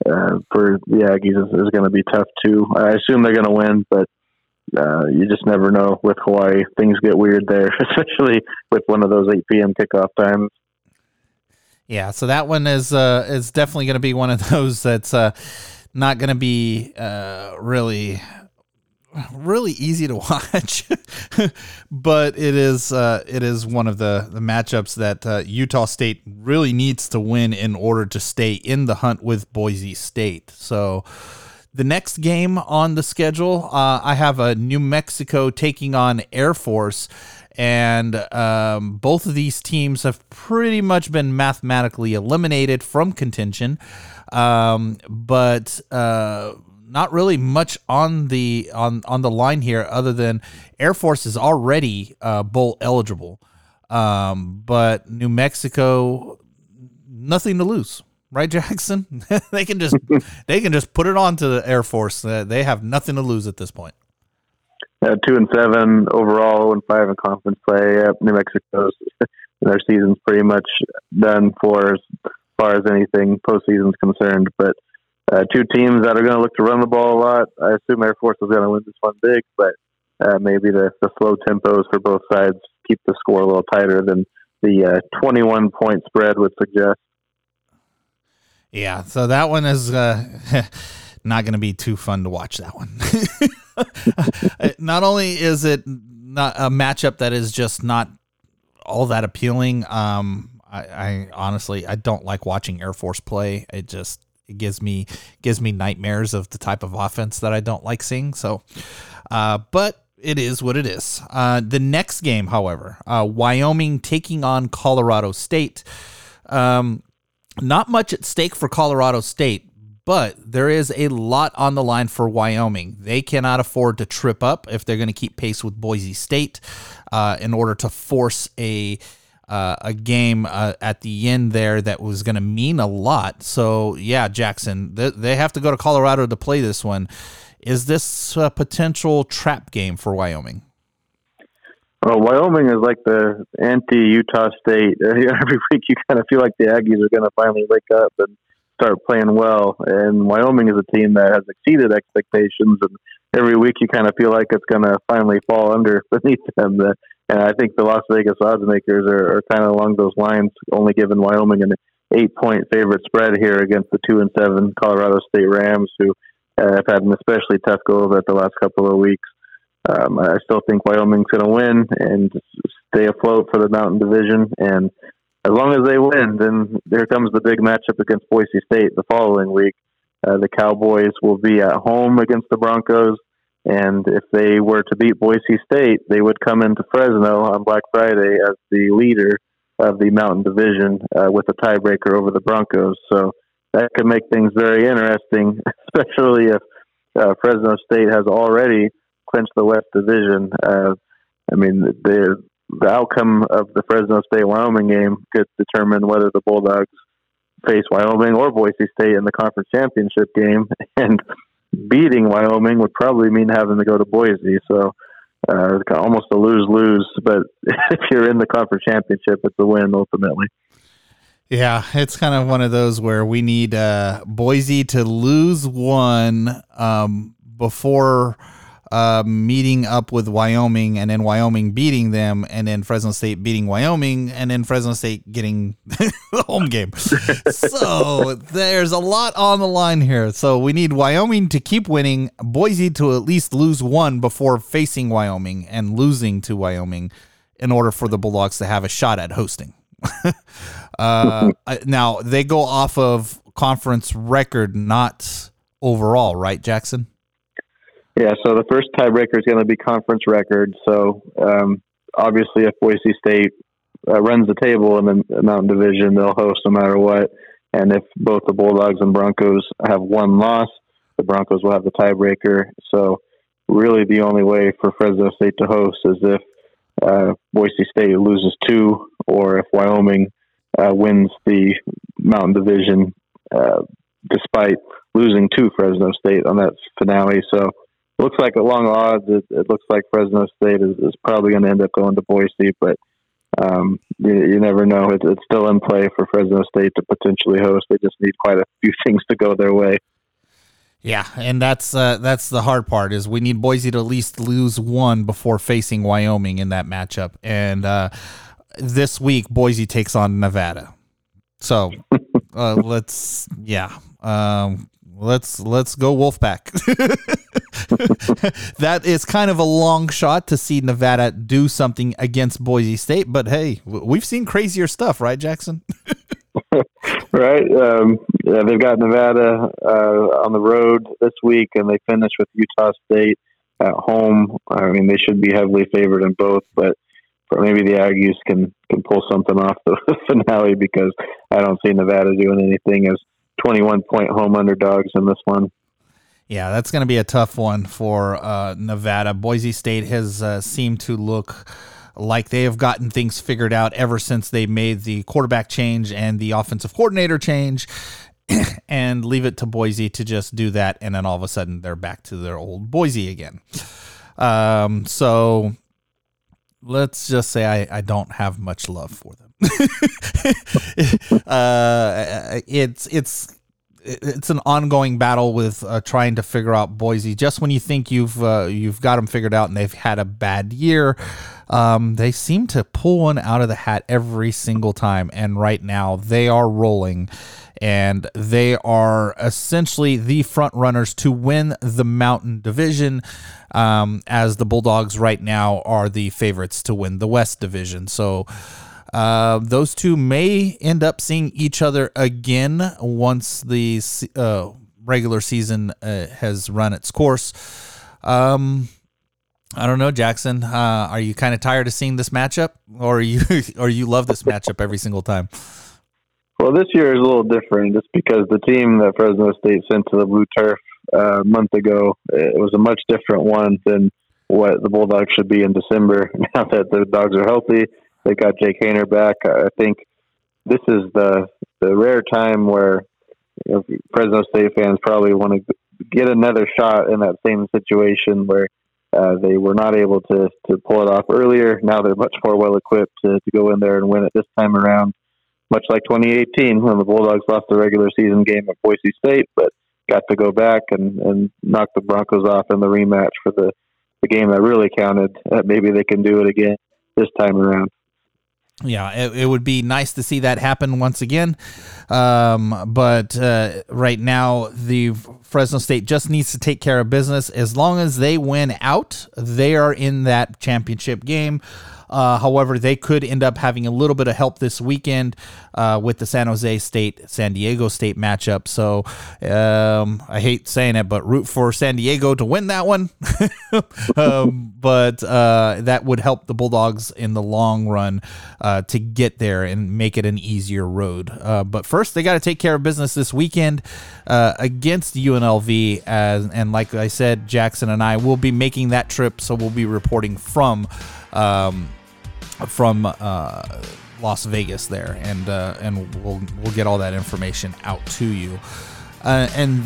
uh, for the Aggies is, is going to be tough too. I assume they're going to win, but uh, you just never know with Hawaii. Things get weird there, [LAUGHS] especially with one of those 8 p.m. kickoff times. Yeah, so that one is uh, is definitely going to be one of [LAUGHS] those that's uh, not going to be uh, really really easy to [LAUGHS] watch, but it is uh, it is one of the the matchups that uh, Utah State really needs to win in order to stay in the hunt with Boise State. So. The next game on the schedule, uh, I have a New Mexico taking on Air Force, and um, both of these teams have pretty much been mathematically eliminated from contention um, but uh, not really much on the on on the line here, other than Air Force is already uh, bowl eligible, um, but New Mexico nothing to lose, right, Jackson? [LAUGHS] they can just they can just put it on to the Air Force. They have nothing to lose at this point. Uh, two and seven overall, and five in conference play. Yep, New Mexico's [LAUGHS] their season's pretty much done for as far as anything postseason's concerned. But uh, two teams that are going to look to run the ball a lot. I assume Air Force is going to win this one big, but uh, maybe the, the slow tempos for both sides keep the score a little tighter than the uh, 21 point spread would suggest. Yeah, so that one is uh, [LAUGHS] not going to be too fun to watch. That one. [LAUGHS] [LAUGHS] not only is it not a matchup that is just not all that appealing. Um, I, I honestly I don't like watching Air Force play. It just it gives me gives me nightmares of the type of offense that I don't like seeing. So, uh, but it is what it is. Uh, the next game, however, uh, Wyoming taking on Colorado State. Um, not much at stake for Colorado State, but there is a lot on the line for Wyoming. They cannot afford to trip up if they're going to keep pace with Boise State uh, in order to force a uh, a game uh, at the end there that was going to mean a lot. So yeah, Jackson, they, they have to go to Colorado to play this one. Is this a potential trap game for Wyoming? Well, Wyoming is like the anti Utah State. [LAUGHS] Every week, you kind of feel like the Aggies are going to finally wake up and start playing well. And Wyoming is a team that has exceeded expectations, and every week you kind of feel like it's going to finally fall under [LAUGHS] beneath them. And I think the Las Vegas odds makers are, are kind of along those lines, only giving Wyoming an eight-point favorite spread here against the two and seven Colorado State Rams, who uh, have had an especially tough go of it the last couple of weeks. Um, I still think Wyoming's going to win and stay afloat for the Mountain Division. And as long as they win, then there comes the big matchup against Boise State the following week. Uh, the Cowboys will be at home against the Broncos. And if they were to beat Boise State, they would come into Fresno on Black Friday as the leader of the Mountain Division uh, with a tiebreaker over the Broncos. So that could make things very interesting, [LAUGHS] especially if uh, Fresno State has already clinched the West Division. Uh, I mean, the the outcome of the Fresno State Wyoming game could determine whether the Bulldogs face Wyoming or Boise State in the conference championship game, [LAUGHS] and beating Wyoming would probably mean having to go to Boise. So. Uh, almost a lose lose, but [LAUGHS] if you're in the conference championship, it's a win ultimately. Yeah, it's kind of one of those where we need uh, Boise to lose one um, before uh, meeting up with Wyoming, and then Wyoming beating them, and then Fresno State beating Wyoming, and then Fresno State getting [LAUGHS] the home game. [LAUGHS] so there's a lot on the line here. So we need Wyoming to keep winning, Boise to at least lose one before facing Wyoming and losing to Wyoming in order for the Bulldogs to have a shot at hosting. [LAUGHS] uh, now they go off of conference record, not overall, right, Jackson? Yeah. So the first tiebreaker is going to be conference record. So um, obviously, if Boise State uh, runs the table in the Mountain Division, they'll host no matter what. And if both the Bulldogs and Broncos have one loss, the Broncos will have the tiebreaker. So really, the only way for Fresno State to host is if uh, Boise State loses two, or if Wyoming uh, wins the Mountain Division, uh, despite losing to Fresno State on that finale. So it looks like at long odds, it, it looks like Fresno State is, is probably going to end up going to Boise, but um, you, you, never know. It, it's still in play for Fresno State to potentially host. They just need quite a few [LAUGHS] things to go their way. Yeah, and that's uh, that's the hard part is we need Boise to at least lose one before facing Wyoming in that matchup. And uh, this week, Boise takes on Nevada. So [LAUGHS] uh, let's yeah, um, let's let's go Wolfpack. [LAUGHS] that is kind of a long shot to see Nevada do something against Boise State, but hey, we've seen crazier stuff, right, Jackson? [LAUGHS] right. Um, yeah, they've got Nevada uh, on the road this week, and they finish with Utah State at home. I mean, they should be heavily favored in both, but maybe the Aggies can can pull something off the [LAUGHS] finale because I don't see Nevada doing anything as 21 point home underdogs in this one. Yeah, that's going to be a tough one for uh, Nevada. Boise State has uh, seemed to look like they have gotten things figured out ever since they made the quarterback change and the offensive coordinator change [CLEARS THROAT] and leave it to Boise to just do that. And then all of a sudden they're back to their old Boise again. Um, so let's just say I, I don't have much love for them. [LAUGHS] uh, it's, it's, it's an ongoing battle with uh, trying to figure out Boise. Just when you think you've uh, you've got them figured out and they've had a bad year, um, they seem to pull one out of the hat every single time. And right now they are rolling. and they are essentially the front runners to win the Mountain Division. Um, as the Bulldogs right now are the favorites to win the West Division. So uh, those two may end up seeing each other again once the uh, regular season uh, has run its course. Um, I don't know, Jackson. Uh, are you kind of tired of seeing this matchup, or you [LAUGHS] or you love this matchup every single time? Well, this year is a little different, just because the team that Fresno State sent to the blue turf uh, a month ago it was a much different one than what the Bulldogs should be in December. [LAUGHS] Now that the dogs are healthy, they got Jake Haener back. I think this is the the rare time where you know, Fresno State fans probably want to get another shot in that same situation where uh, they were not able to to pull it off earlier. Now they're much more well equipped to, to go in there and win it this time around. Much like 2018 when the Bulldogs lost the regular season game at Boise State, but got to go back and, and knock the Broncos off in the rematch for the, the game that really counted. Uh, maybe they can do it again this time around yeah, it, it, would be nice to see that happen once again. Um, but uh, right now, the Fresno State just needs to take care of business. As long as they win out, they are in that championship game. Uh, however, they could end up having a little bit of help this weekend uh, with the San Jose State San Diego State matchup. So um, I hate saying it, but root for San Diego to win that one. [LAUGHS] um, but uh, that would help the Bulldogs in the long run uh, to get there and make it an easier road. Uh, but first, they got to take care of business this weekend uh, against UNLV. As, and like I said, Jackson and I will be making that trip, so we'll be reporting from. Um, from uh, Las Vegas there, and uh, and we'll we'll get all that information out to you. Uh, and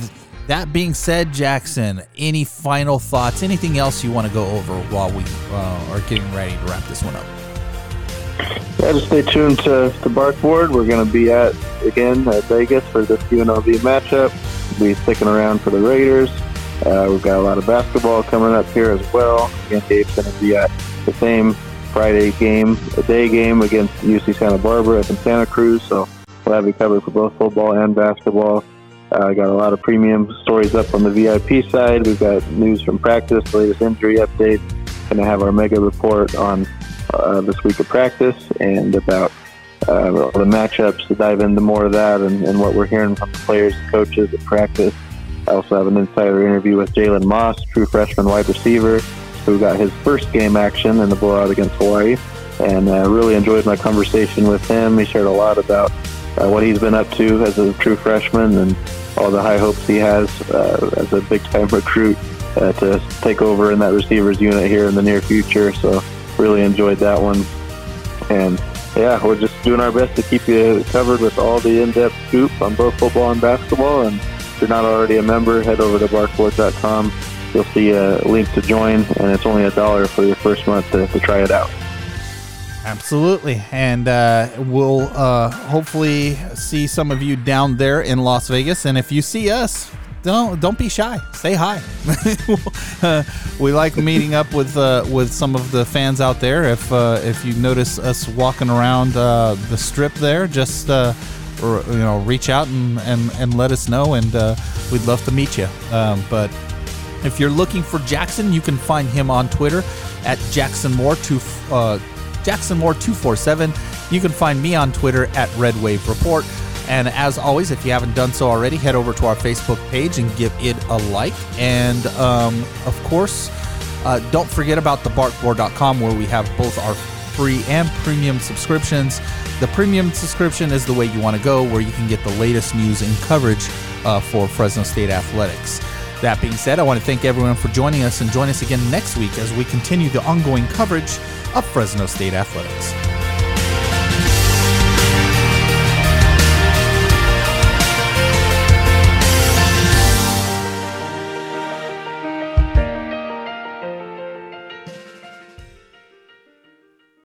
that being said, Jackson, any final thoughts? Anything else you want to go over while we uh, are getting ready to wrap this one up? Yeah, just stay tuned to the Barkboard. We're going to be at again at Vegas for this UNLV matchup. We'll be sticking around for the Raiders. Uh, we've got a lot of basketball coming up here as well. Again, Dave's going to be at the same Friday game, a day game against UC Santa Barbara up in Santa Cruz. So we'll have you covered for both football and basketball. I uh, got a lot of premium stories up on the VIP side. We've got news from practice, latest injury updates. Going to have our mega report on uh, this week of practice and about uh, the matchups to dive into more of that and, and, what we're hearing from the players and coaches at practice. I also have an insider interview with Jalen Moss, true freshman wide receiver, who got his first game action in the blowout against Hawaii. And uh, really enjoyed my conversation with him. He shared a lot about uh, what he's been up to as a true freshman and all the high hopes he has uh, as a big time recruit uh, to take over in that receivers unit here in the near future. So, really enjoyed that one. And yeah, we're just doing our best to keep you covered with all the in depth scoop on both football and basketball. And if you're not already a member, head over to barkboard.com you'll see a link to join, and it's only a dollar for your first month to, to try it out. Absolutely, and uh, we'll uh, hopefully see some of you down there in Las Vegas. And if you see us, don't don't be shy. Say hi. [LAUGHS] uh, we like meeting up with uh, with some of the fans out there. If uh, if you notice us walking around uh, the strip there, just or, you know reach out and, and, and let us know, and we'd love to meet you. Um, but if you're looking for Jackson, you can find him on Twitter at Jackson Moore two uh, Jackson Moore two four seven. You can find me on Twitter at Red Wave Report. And as always, if you haven't done so already, head over to our Facebook page and give it a like. And um, of course, uh, don't forget about the barkboard.com where we have both our free and premium subscriptions. The premium subscription is the way you want to go, where you can get the latest news and coverage uh, for Fresno State athletics. That being said, I want to thank everyone for joining us and join us again next week as we continue the ongoing coverage of Fresno State athletics.